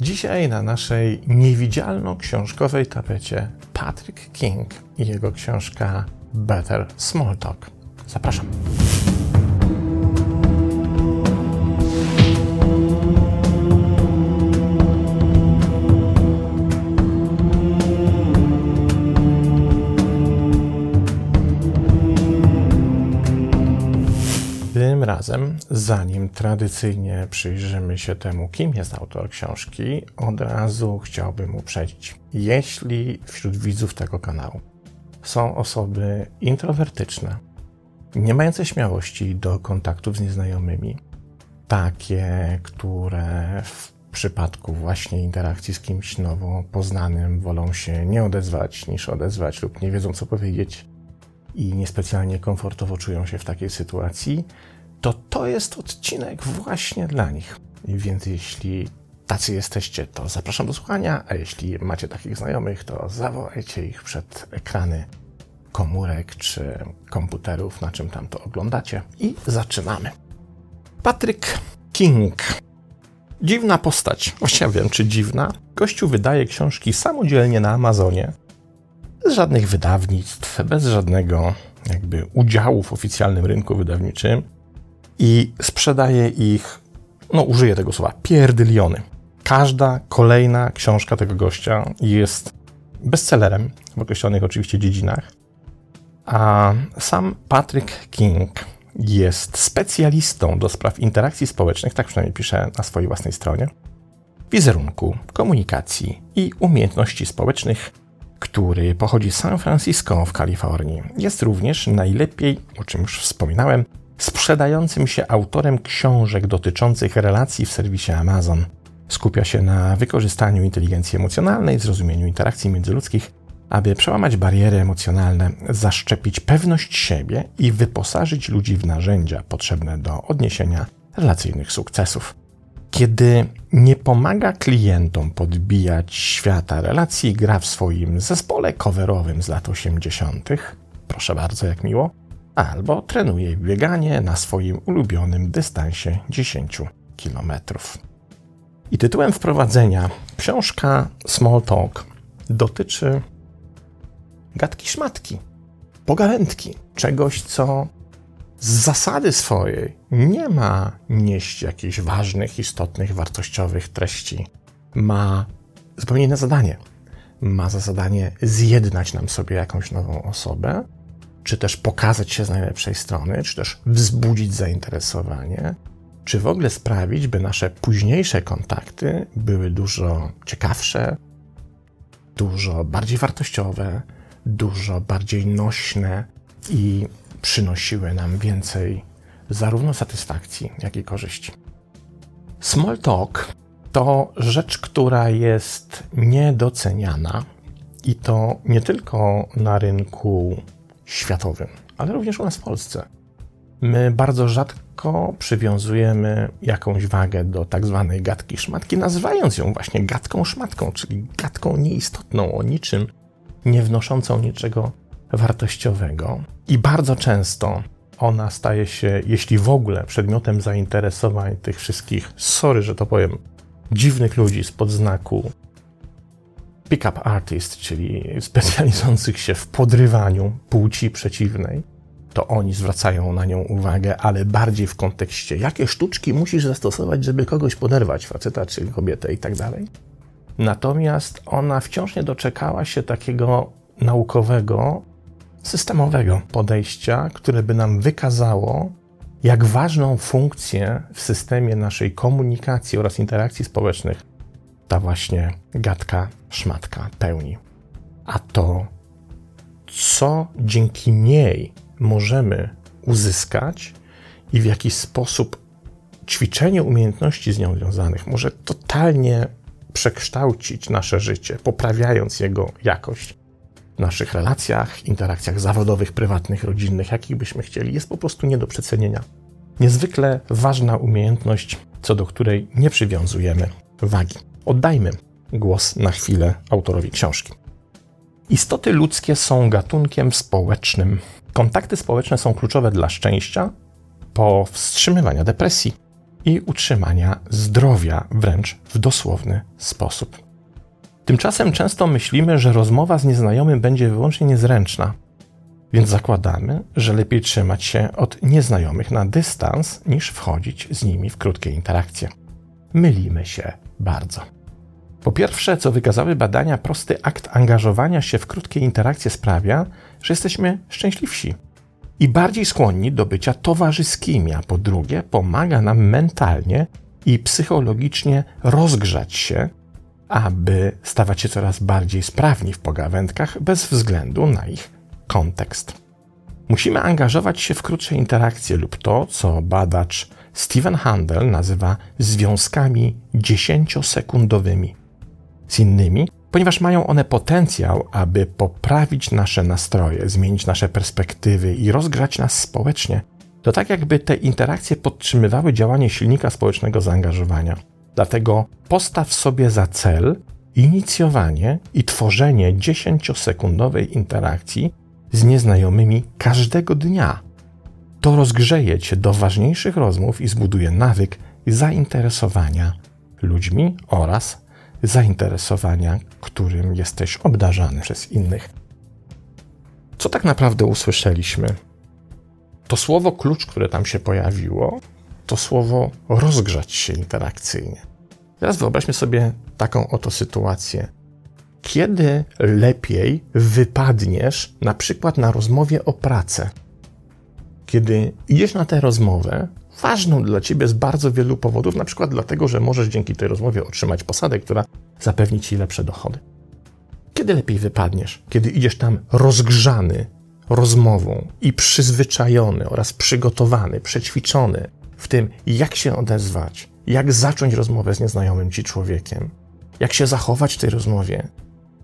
Dzisiaj na naszej niewidzialno-książkowej tapecie Patrick King i jego książka Better Small Talk. Zapraszam. Razem, zanim tradycyjnie przyjrzymy się temu, kim jest autor książki, od razu chciałbym uprzedzić. Jeśli wśród widzów tego kanału są osoby introwertyczne, nie mające śmiałości do kontaktów z nieznajomymi, takie, które w przypadku właśnie interakcji z kimś nowo poznanym wolą się nie odezwać niż odezwać lub nie wiedzą co powiedzieć i niespecjalnie komfortowo czują się w takiej sytuacji, to to jest odcinek właśnie dla nich. Więc jeśli tacy jesteście, to zapraszam do słuchania, a jeśli macie takich znajomych, to zawołajcie ich przed ekrany komórek czy komputerów, na czym tam to oglądacie. I zaczynamy. Patryk King. Dziwna postać. Właściwie wiem, czy dziwna. Kościół wydaje książki samodzielnie na Amazonie. Bez żadnych wydawnictw, bez żadnego jakby udziału w oficjalnym rynku wydawniczym i sprzedaje ich, no użyję tego słowa, pierdyliony. Każda kolejna książka tego gościa jest bestsellerem w określonych oczywiście dziedzinach. A sam Patrick King jest specjalistą do spraw interakcji społecznych, tak przynajmniej pisze na swojej własnej stronie, wizerunku, komunikacji i umiejętności społecznych, który pochodzi z San Francisco w Kalifornii. Jest również najlepiej, o czym już wspominałem, sprzedającym się autorem książek dotyczących relacji w serwisie Amazon. Skupia się na wykorzystaniu inteligencji emocjonalnej, zrozumieniu interakcji międzyludzkich, aby przełamać bariery emocjonalne, zaszczepić pewność siebie i wyposażyć ludzi w narzędzia potrzebne do odniesienia relacyjnych sukcesów. Kiedy nie pomaga klientom podbijać świata relacji, gra w swoim zespole coverowym z lat 80., proszę bardzo, jak miło, albo trenuje bieganie na swoim ulubionym dystansie 10 km. I tytułem wprowadzenia książka Small Talk dotyczy gadki szmatki, pogawędki, czegoś, co z zasady swojej nie ma nieść jakichś ważnych, istotnych, wartościowych treści. Ma zupełnie inne zadanie. Ma za zadanie zjednać nam sobie jakąś nową osobę, czy też pokazać się z najlepszej strony, czy też wzbudzić zainteresowanie, czy w ogóle sprawić, by nasze późniejsze kontakty były dużo ciekawsze, dużo bardziej wartościowe, dużo bardziej nośne i przynosiły nam więcej zarówno satysfakcji, jak i korzyści. Small talk to rzecz, która jest niedoceniana i to nie tylko na rynku światowym, ale również u nas w Polsce. My bardzo rzadko przywiązujemy jakąś wagę do tak zwanej gadki szmatki, nazywając ją właśnie gadką szmatką, czyli gadką nieistotną, o niczym, nie wnoszącą niczego wartościowego. I bardzo często ona staje się, jeśli w ogóle, przedmiotem zainteresowań tych wszystkich, sorry, że to powiem, dziwnych ludzi z podznaku pick-up artist, czyli specjalizujących się w podrywaniu płci przeciwnej, to oni zwracają na nią uwagę, ale bardziej w kontekście, jakie sztuczki musisz zastosować, żeby kogoś poderwać, faceta czy kobietę i tak dalej. Natomiast ona wciąż nie doczekała się takiego naukowego, systemowego podejścia, które by nam wykazało, jak ważną funkcję w systemie naszej komunikacji oraz interakcji społecznych ta właśnie gadka, szmatka pełni. A to, co dzięki niej możemy uzyskać i w jaki sposób ćwiczenie umiejętności z nią związanych może totalnie przekształcić nasze życie, poprawiając jego jakość w naszych relacjach, interakcjach zawodowych, prywatnych, rodzinnych, jakich byśmy chcieli, jest po prostu nie do przecenienia. Niezwykle ważna umiejętność, co do której nie przywiązujemy wagi. Oddajmy głos na chwilę autorowi książki. Istoty ludzkie są gatunkiem społecznym. Kontakty społeczne są kluczowe dla szczęścia, powstrzymywania depresji, i utrzymania zdrowia, wręcz w dosłowny sposób. Tymczasem często myślimy, że rozmowa z nieznajomym będzie wyłącznie niezręczna, więc zakładamy, że lepiej trzymać się od nieznajomych na dystans, niż wchodzić z nimi w krótkie interakcje. Mylimy się bardzo. Po pierwsze, co wykazały badania, prosty akt angażowania się w krótkie interakcje sprawia, że jesteśmy szczęśliwsi i bardziej skłonni do bycia towarzyskimi, a po drugie, pomaga nam mentalnie i psychologicznie rozgrzać się, aby stawać się coraz bardziej sprawni w pogawędkach bez względu na ich kontekst. Musimy angażować się w krótsze interakcje lub to, co badacz Steven Handel nazywa związkami dziesięciosekundowymi z innymi, ponieważ mają one potencjał, aby poprawić nasze nastroje, zmienić nasze perspektywy i rozgrzać nas społecznie. To tak, jakby te interakcje podtrzymywały działanie silnika społecznego zaangażowania. Dlatego postaw sobie za cel inicjowanie i tworzenie dziesięciosekundowej interakcji z nieznajomymi każdego dnia. To rozgrzeje cię do ważniejszych rozmów i zbuduje nawyk zainteresowania ludźmi oraz zainteresowania, którym jesteś obdarzany przez innych. Co tak naprawdę usłyszeliśmy? To słowo klucz, które tam się pojawiło, to słowo rozgrzać się interakcyjnie. Teraz wyobraźmy sobie taką oto sytuację. Kiedy lepiej wypadniesz na przykład na rozmowie o pracę? Kiedy idziesz na tę rozmowę, ważną dla ciebie z bardzo wielu powodów, na przykład dlatego, że możesz dzięki tej rozmowie otrzymać posadę, która zapewni ci lepsze dochody. Kiedy lepiej wypadniesz? Kiedy idziesz tam rozgrzany rozmową i przyzwyczajony oraz przygotowany, przećwiczony w tym, jak się odezwać, jak zacząć rozmowę z nieznajomym ci człowiekiem, jak się zachować w tej rozmowie,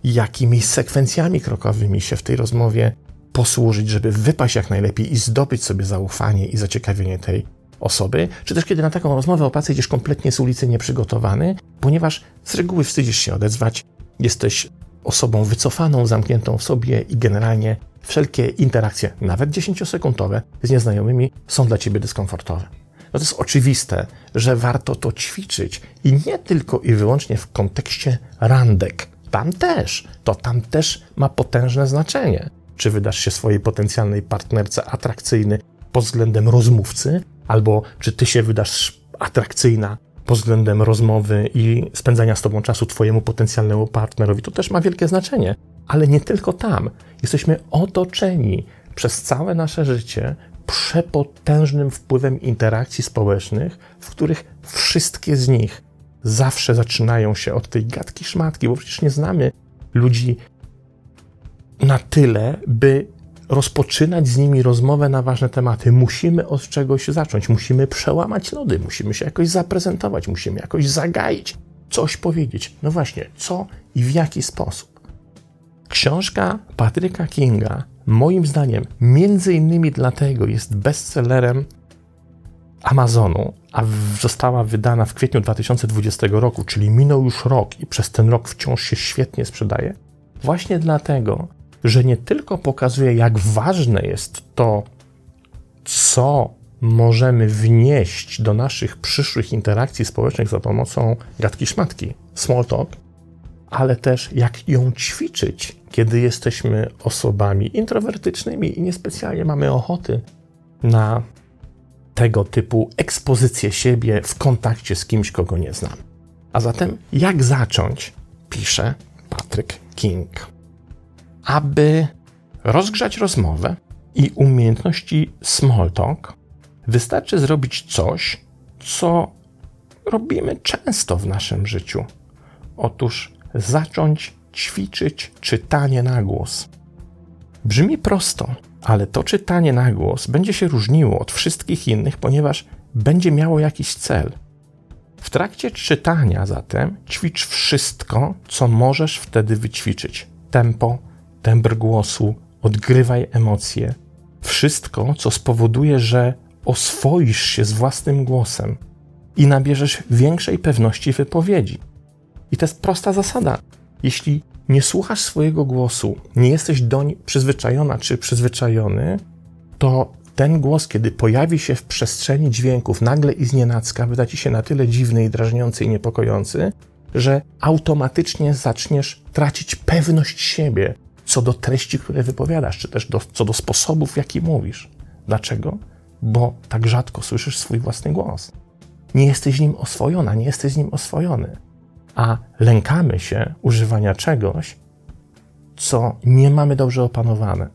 jakimi sekwencjami krokowymi się w tej rozmowie posłużyć, żeby wypaść jak najlepiej i zdobyć sobie zaufanie i zaciekawienie tej osoby, czy też kiedy na taką rozmowę o idziesz kompletnie z ulicy nieprzygotowany, ponieważ z reguły wstydzisz się odezwać, jesteś osobą wycofaną, zamkniętą w sobie i generalnie wszelkie interakcje, nawet 10-sekundowe, z nieznajomymi są dla ciebie dyskomfortowe. No to jest oczywiste, że warto to ćwiczyć i nie tylko i wyłącznie w kontekście randek. Tam też, to tam też ma potężne znaczenie. Czy wydasz się swojej potencjalnej partnerce atrakcyjny pod względem rozmówcy, albo czy ty się wydasz atrakcyjna pod względem rozmowy i spędzania z tobą czasu twojemu potencjalnemu partnerowi. To też ma wielkie znaczenie, ale nie tylko tam. Jesteśmy otoczeni przez całe nasze życie przepotężnym wpływem interakcji społecznych, w których wszystkie z nich zawsze zaczynają się od tej gadki szmatki, bo przecież nie znamy ludzi na tyle, by rozpoczynać z nimi rozmowę na ważne tematy. Musimy od czegoś zacząć, musimy przełamać lody, musimy się jakoś zaprezentować, musimy jakoś zagaić, coś powiedzieć. No właśnie, co i w jaki sposób. Książka Patryka Kinga, moim zdaniem, między innymi dlatego jest bestsellerem Amazonu, a została wydana w kwietniu 2020 roku, czyli minął już rok i przez ten rok wciąż się świetnie sprzedaje, właśnie dlatego, że nie tylko pokazuje, jak ważne jest to, co możemy wnieść do naszych przyszłych interakcji społecznych za pomocą gadki szmatki, small talk, ale też jak ją ćwiczyć, kiedy jesteśmy osobami introwertycznymi i niespecjalnie mamy ochoty na tego typu ekspozycję siebie w kontakcie z kimś, kogo nie znam. A zatem, jak zacząć? Pisze Patrick King. Aby rozgrzać rozmowę i umiejętności small talk, wystarczy zrobić coś, co robimy często w naszym życiu. Otóż zacząć ćwiczyć czytanie na głos. Brzmi prosto, ale to czytanie na głos będzie się różniło od wszystkich innych, ponieważ będzie miało jakiś cel. W trakcie czytania zatem ćwicz wszystko, co możesz wtedy wyćwiczyć: tempo, tembr głosu, odgrywaj emocje. Wszystko, co spowoduje, że oswoisz się z własnym głosem i nabierzesz większej pewności wypowiedzi. I to jest prosta zasada. Jeśli nie słuchasz swojego głosu, nie jesteś doń przyzwyczajona czy przyzwyczajony, to ten głos, kiedy pojawi się w przestrzeni dźwięków nagle i znienacka, wyda ci się na tyle dziwny i drażniący i niepokojący, że automatycznie zaczniesz tracić pewność siebie co do treści, które wypowiadasz, czy też do, co do sposobów, w jaki mówisz. Dlaczego? Bo tak rzadko słyszysz swój własny głos. Nie jesteś nim oswojona, nie jesteś nim oswojony. A lękamy się używania czegoś, co nie mamy dobrze opanowane.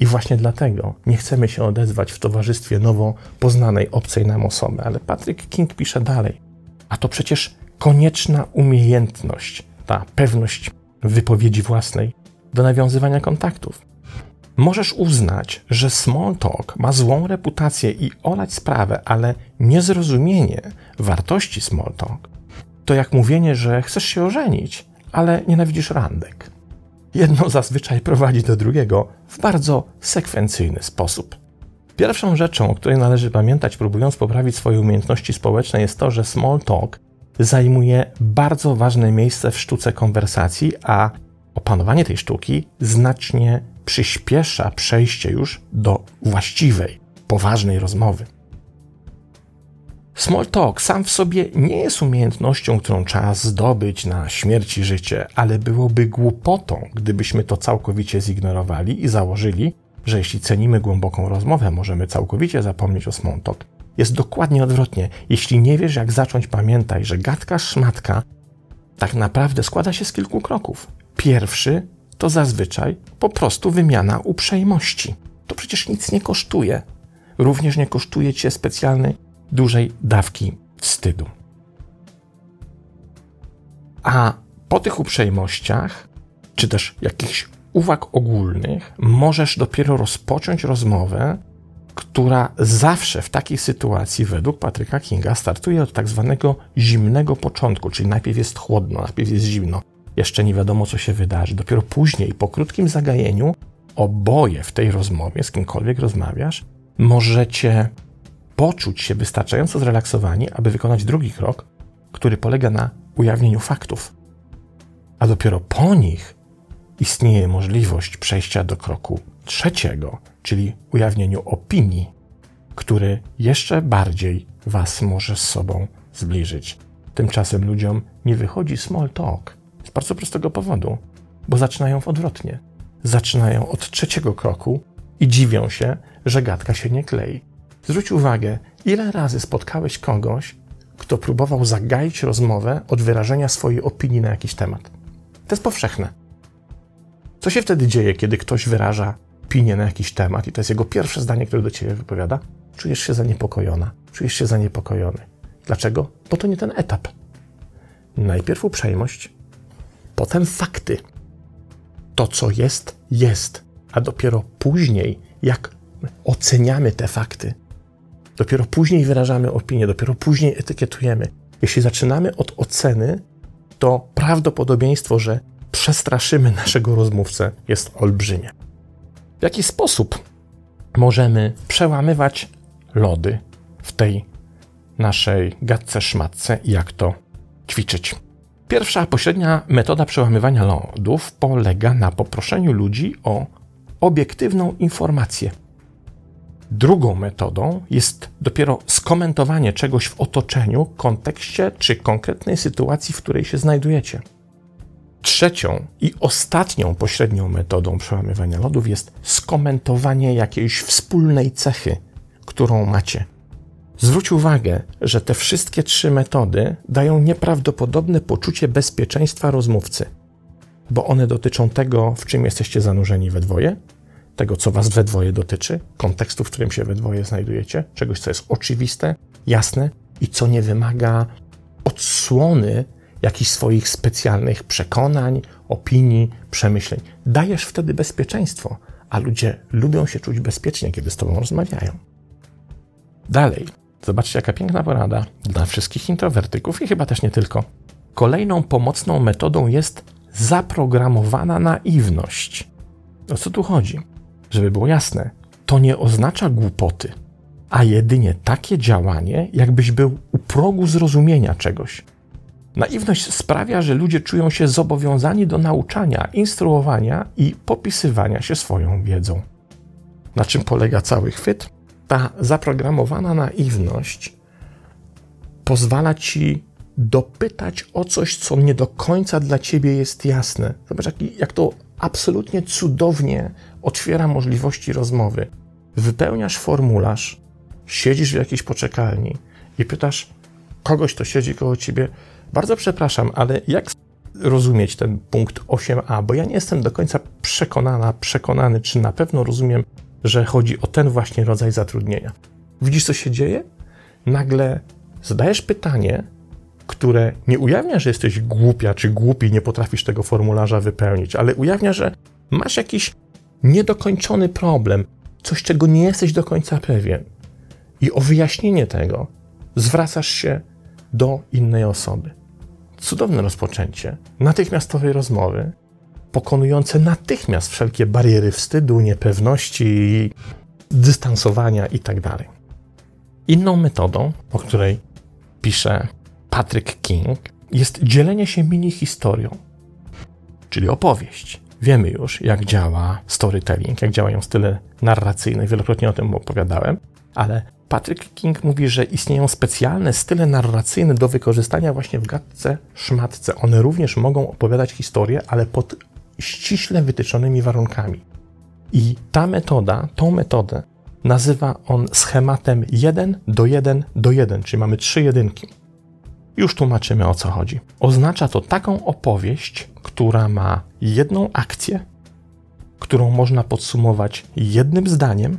I właśnie dlatego nie chcemy się odezwać w towarzystwie nowo poznanej, obcej nam osoby. Ale Patrick King pisze dalej. A to przecież konieczna umiejętność, ta pewność wypowiedzi własnej do nawiązywania kontaktów. Możesz uznać, że small talk ma złą reputację i olać sprawę, ale niezrozumienie wartości small talk to jak mówienie, że chcesz się ożenić, ale nienawidzisz randek. Jedno zazwyczaj prowadzi do drugiego w bardzo sekwencyjny sposób. Pierwszą rzeczą, o której należy pamiętać, próbując poprawić swoje umiejętności społeczne, jest to, że small talk zajmuje bardzo ważne miejsce w sztuce konwersacji, a opanowanie tej sztuki znacznie przyspiesza przejście już do właściwej, poważnej rozmowy. Small talk sam w sobie nie jest umiejętnością, którą trzeba zdobyć na śmierć i życie, ale byłoby głupotą, gdybyśmy to całkowicie zignorowali i założyli, że jeśli cenimy głęboką rozmowę, możemy całkowicie zapomnieć o small talk. Jest dokładnie odwrotnie. Jeśli nie wiesz, jak zacząć, pamiętaj, że gadka szmatka tak naprawdę składa się z kilku kroków. Pierwszy to zazwyczaj po prostu wymiana uprzejmości. To przecież nic nie kosztuje. Również nie kosztuje cię specjalnej, dużej dawki wstydu. A po tych uprzejmościach, czy też jakichś uwag ogólnych, możesz dopiero rozpocząć rozmowę, która zawsze w takiej sytuacji, według Patryka Kinga, startuje od tak zwanego zimnego początku, czyli najpierw jest chłodno, najpierw jest zimno, jeszcze nie wiadomo, co się wydarzy. Dopiero później, po krótkim zagajeniu, oboje w tej rozmowie, z kimkolwiek rozmawiasz, możecie poczuć się wystarczająco zrelaksowani, aby wykonać drugi krok, który polega na ujawnieniu faktów. A dopiero po nich istnieje możliwość przejścia do kroku trzeciego, czyli ujawnieniu opinii, który jeszcze bardziej Was może z sobą zbliżyć. Tymczasem ludziom nie wychodzi small talk bardzo prostego powodu, bo zaczynają w odwrotnie. Zaczynają od trzeciego kroku i dziwią się, że gadka się nie klei. Zwróć uwagę, ile razy spotkałeś kogoś, kto próbował zagaić rozmowę od wyrażenia swojej opinii na jakiś temat. To jest powszechne. Co się wtedy dzieje, kiedy ktoś wyraża opinię na jakiś temat i to jest jego pierwsze zdanie, które do ciebie wypowiada? Czujesz się zaniepokojona, czujesz się zaniepokojony. Dlaczego? Bo to nie ten etap. Najpierw uprzejmość, potem fakty. To, co jest, jest, a dopiero później, jak oceniamy te fakty, dopiero później wyrażamy opinię, dopiero później etykietujemy. Jeśli zaczynamy od oceny, to prawdopodobieństwo, że przestraszymy naszego rozmówcę, jest olbrzymie. W jaki sposób możemy przełamywać lody w tej naszej gadce szmatce i jak to ćwiczyć? Pierwsza pośrednia metoda przełamywania lodów polega na poproszeniu ludzi o obiektywną informację. Drugą metodą jest dopiero skomentowanie czegoś w otoczeniu, kontekście czy konkretnej sytuacji, w której się znajdujecie. Trzecią i ostatnią pośrednią metodą przełamywania lodów jest skomentowanie jakiejś wspólnej cechy, którą macie. Zwróć uwagę, że te wszystkie trzy metody dają nieprawdopodobne poczucie bezpieczeństwa rozmówcy, bo one dotyczą tego, w czym jesteście zanurzeni we dwoje, tego, co was we dwoje dotyczy, kontekstu, w którym się we dwoje znajdujecie, czegoś, co jest oczywiste, jasne i co nie wymaga odsłony jakichś swoich specjalnych przekonań, opinii, przemyśleń. Dajesz wtedy bezpieczeństwo, a ludzie lubią się czuć bezpiecznie, kiedy z tobą rozmawiają. Dalej, zobaczcie, jaka piękna porada dla wszystkich introwertyków i chyba też nie tylko. Kolejną pomocną metodą jest zaprogramowana naiwność. O co tu chodzi? Żeby było jasne, to nie oznacza głupoty, a jedynie takie działanie, jakbyś był u progu zrozumienia czegoś. Naiwność sprawia, że ludzie czują się zobowiązani do nauczania, instruowania i popisywania się swoją wiedzą. Na czym polega cały chwyt? Ta zaprogramowana naiwność pozwala ci dopytać o coś, co nie do końca dla ciebie jest jasne. Zobacz, jak, jak to absolutnie cudownie otwiera możliwości rozmowy. Wypełniasz formularz, siedzisz w jakiejś poczekalni i pytasz kogoś, kto siedzi koło ciebie, bardzo przepraszam, ale jak rozumieć ten punkt 8a, bo ja nie jestem do końca przekonana, przekonany, czy na pewno rozumiem, że chodzi o ten właśnie rodzaj zatrudnienia. Widzisz, co się dzieje? Nagle zadajesz pytanie, które nie ujawnia, że jesteś głupia czy głupi, nie potrafisz tego formularza wypełnić, ale ujawnia, że masz jakiś niedokończony problem, coś, czego nie jesteś do końca pewien. I o wyjaśnienie tego zwracasz się do innej osoby. Cudowne rozpoczęcie natychmiastowej rozmowy, pokonujące natychmiast wszelkie bariery wstydu, niepewności, dystansowania itd. Tak Inną metodą, o której pisze Patrick King, jest dzielenie się mini historią, czyli opowieść. Wiemy już, jak działa storytelling, jak działają style narracyjne, wielokrotnie o tym opowiadałem, ale Patrick King mówi, że istnieją specjalne style narracyjne do wykorzystania właśnie w gadce szmatce. One również mogą opowiadać historię, ale pod ściśle wytyczonymi warunkami. I ta metoda, tą metodę nazywa on schematem 1 do 1 do 1, czyli mamy trzy jedynki. Już tłumaczymy o co chodzi. Oznacza to taką opowieść, która ma jedną akcję, którą można podsumować jednym zdaniem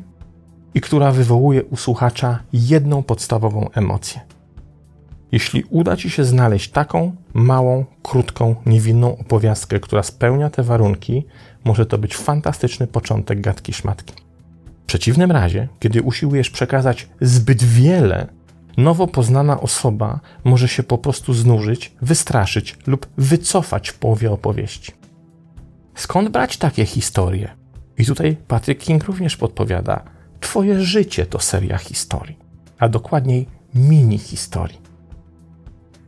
i która wywołuje u słuchacza jedną podstawową emocję. Jeśli uda Ci się znaleźć taką małą, krótką, niewinną opowiastkę, która spełnia te warunki, może to być fantastyczny początek gadki szmatki. W przeciwnym razie, kiedy usiłujesz przekazać zbyt wiele, nowo poznana osoba może się po prostu znużyć, wystraszyć lub wycofać w połowie opowieści. Skąd brać takie historie? I tutaj Patrick King również podpowiada: Twoje życie to seria historii, a dokładniej mini historii.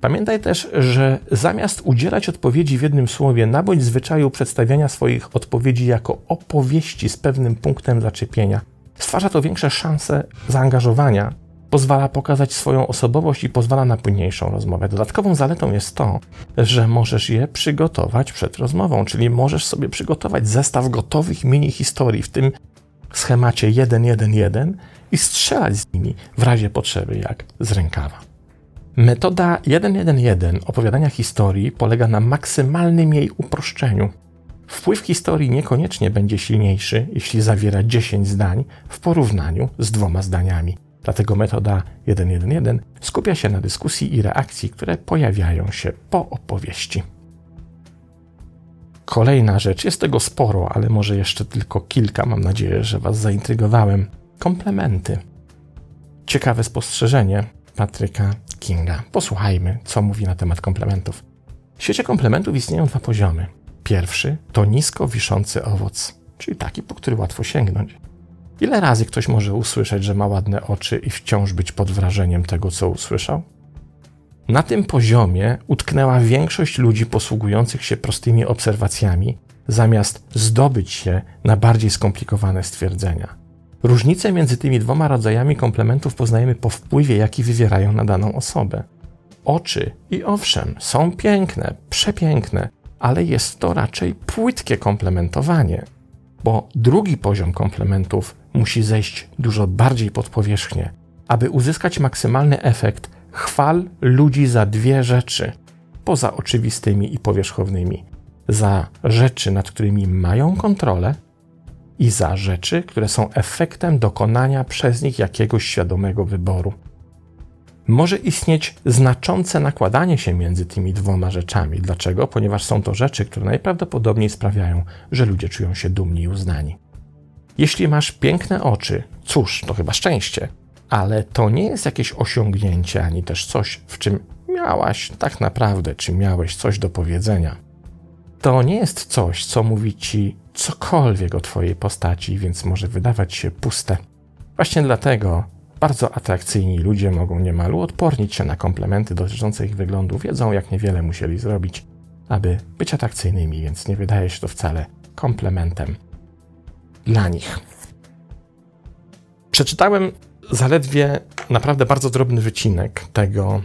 Pamiętaj też, że zamiast udzielać odpowiedzi w jednym słowie, nabądź zwyczaju przedstawiania swoich odpowiedzi jako opowieści z pewnym punktem zaczepienia, stwarza to większe szanse zaangażowania, pozwala pokazać swoją osobowość i pozwala na płynniejszą rozmowę. Dodatkową zaletą jest to, że możesz je przygotować przed rozmową, czyli możesz sobie przygotować zestaw gotowych mini historii w tym schemacie 1-1-1 i strzelać z nimi w razie potrzeby, jak z rękawa. Metoda 1.1.1 opowiadania historii polega na maksymalnym jej uproszczeniu. Wpływ historii niekoniecznie będzie silniejszy, jeśli zawiera 10 zdań w porównaniu z dwoma zdaniami. Dlatego metoda 1.1.1 skupia się na dyskusji i reakcji, które pojawiają się po opowieści. Kolejna rzecz, jest tego sporo, ale może jeszcze tylko kilka, mam nadzieję, że Was zaintrygowałem. Komplementy. Ciekawe spostrzeżenie Patryka Kinga. Posłuchajmy, co mówi na temat komplementów. W świecie komplementów istnieją dwa poziomy. Pierwszy to nisko wiszący owoc, czyli taki, po który łatwo sięgnąć. Ile razy ktoś może usłyszeć, że ma ładne oczy i wciąż być pod wrażeniem tego, co usłyszał? Na tym poziomie utknęła większość ludzi posługujących się prostymi obserwacjami, zamiast zdobyć się na bardziej skomplikowane stwierdzenia. Różnice między tymi dwoma rodzajami komplementów poznajemy po wpływie, jaki wywierają na daną osobę. Oczy, i owszem, są piękne, przepiękne, ale jest to raczej płytkie komplementowanie, bo drugi poziom komplementów musi zejść dużo bardziej pod powierzchnię. Aby uzyskać maksymalny efekt, chwal ludzi za dwie rzeczy, poza oczywistymi i powierzchownymi: za rzeczy, nad którymi mają kontrolę i za rzeczy, które są efektem dokonania przez nich jakiegoś świadomego wyboru. Może istnieć znaczące nakładanie się między tymi dwoma rzeczami. Dlaczego? Ponieważ są to rzeczy, które najprawdopodobniej sprawiają, że ludzie czują się dumni i uznani. Jeśli masz piękne oczy, cóż, to chyba szczęście, ale to nie jest jakieś osiągnięcie ani też coś, w czym miałaś tak naprawdę, czy miałeś coś do powiedzenia. To nie jest coś, co mówi ci cokolwiek o Twojej postaci, więc może wydawać się puste. Właśnie dlatego bardzo atrakcyjni ludzie mogą niemalu odpornić się na komplementy dotyczące ich wyglądu, wiedzą jak niewiele musieli zrobić, aby być atrakcyjnymi, więc nie wydaje się to wcale komplementem dla nich. Przeczytałem zaledwie naprawdę bardzo drobny wycinek tego,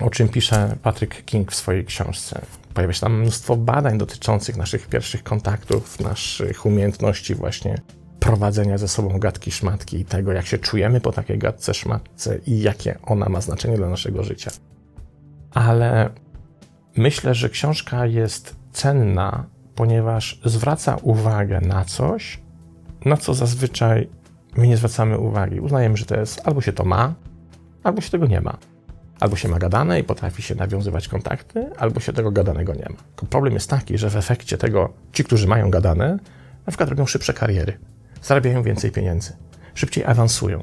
o czym pisze Patrick King w swojej książce. Pojawia się tam mnóstwo badań dotyczących naszych pierwszych kontaktów, naszych umiejętności właśnie prowadzenia ze sobą gadki szmatki i tego, jak się czujemy po takiej gadce szmatce i jakie ona ma znaczenie dla naszego życia. Ale myślę, że książka jest cenna, ponieważ zwraca uwagę na coś, na co zazwyczaj my nie zwracamy uwagi. Uznajemy, że to jest albo się to ma, albo się tego nie ma. Albo się ma gadane i potrafi się nawiązywać kontakty, albo się tego gadanego nie ma. Problem jest taki, że w efekcie tego ci, którzy mają gadane, na przykład robią szybsze kariery, zarabiają więcej pieniędzy, szybciej awansują,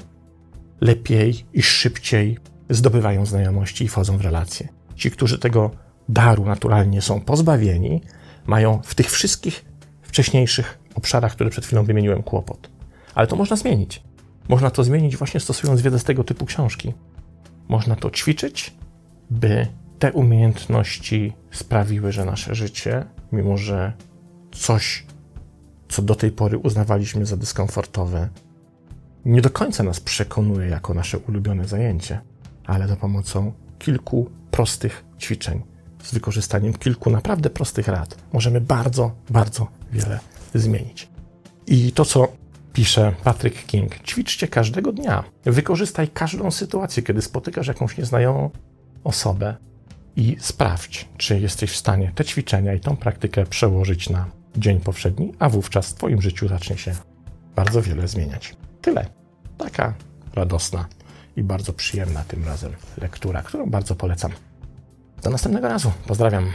lepiej i szybciej zdobywają znajomości i wchodzą w relacje. Ci, którzy tego daru naturalnie są pozbawieni, mają w tych wszystkich wcześniejszych obszarach, które przed chwilą wymieniłem, kłopot. Ale to można zmienić. Można to zmienić właśnie stosując wiedzę z tego typu książki. Można to ćwiczyć, by te umiejętności sprawiły, że nasze życie, mimo że coś, co do tej pory uznawaliśmy za dyskomfortowe, nie do końca nas przekonuje jako nasze ulubione zajęcie, ale za pomocą kilku prostych ćwiczeń, z wykorzystaniem kilku naprawdę prostych rad, możemy bardzo, bardzo wiele zmienić. I to, co pisze Patrick King, ćwiczcie każdego dnia. Wykorzystaj każdą sytuację, kiedy spotykasz jakąś nieznajomą osobę i sprawdź, czy jesteś w stanie te ćwiczenia i tą praktykę przełożyć na dzień powszedni, a wówczas w Twoim życiu zacznie się bardzo wiele zmieniać. Tyle. Taka radosna i bardzo przyjemna tym razem lektura, którą bardzo polecam. Do następnego razu. Pozdrawiam.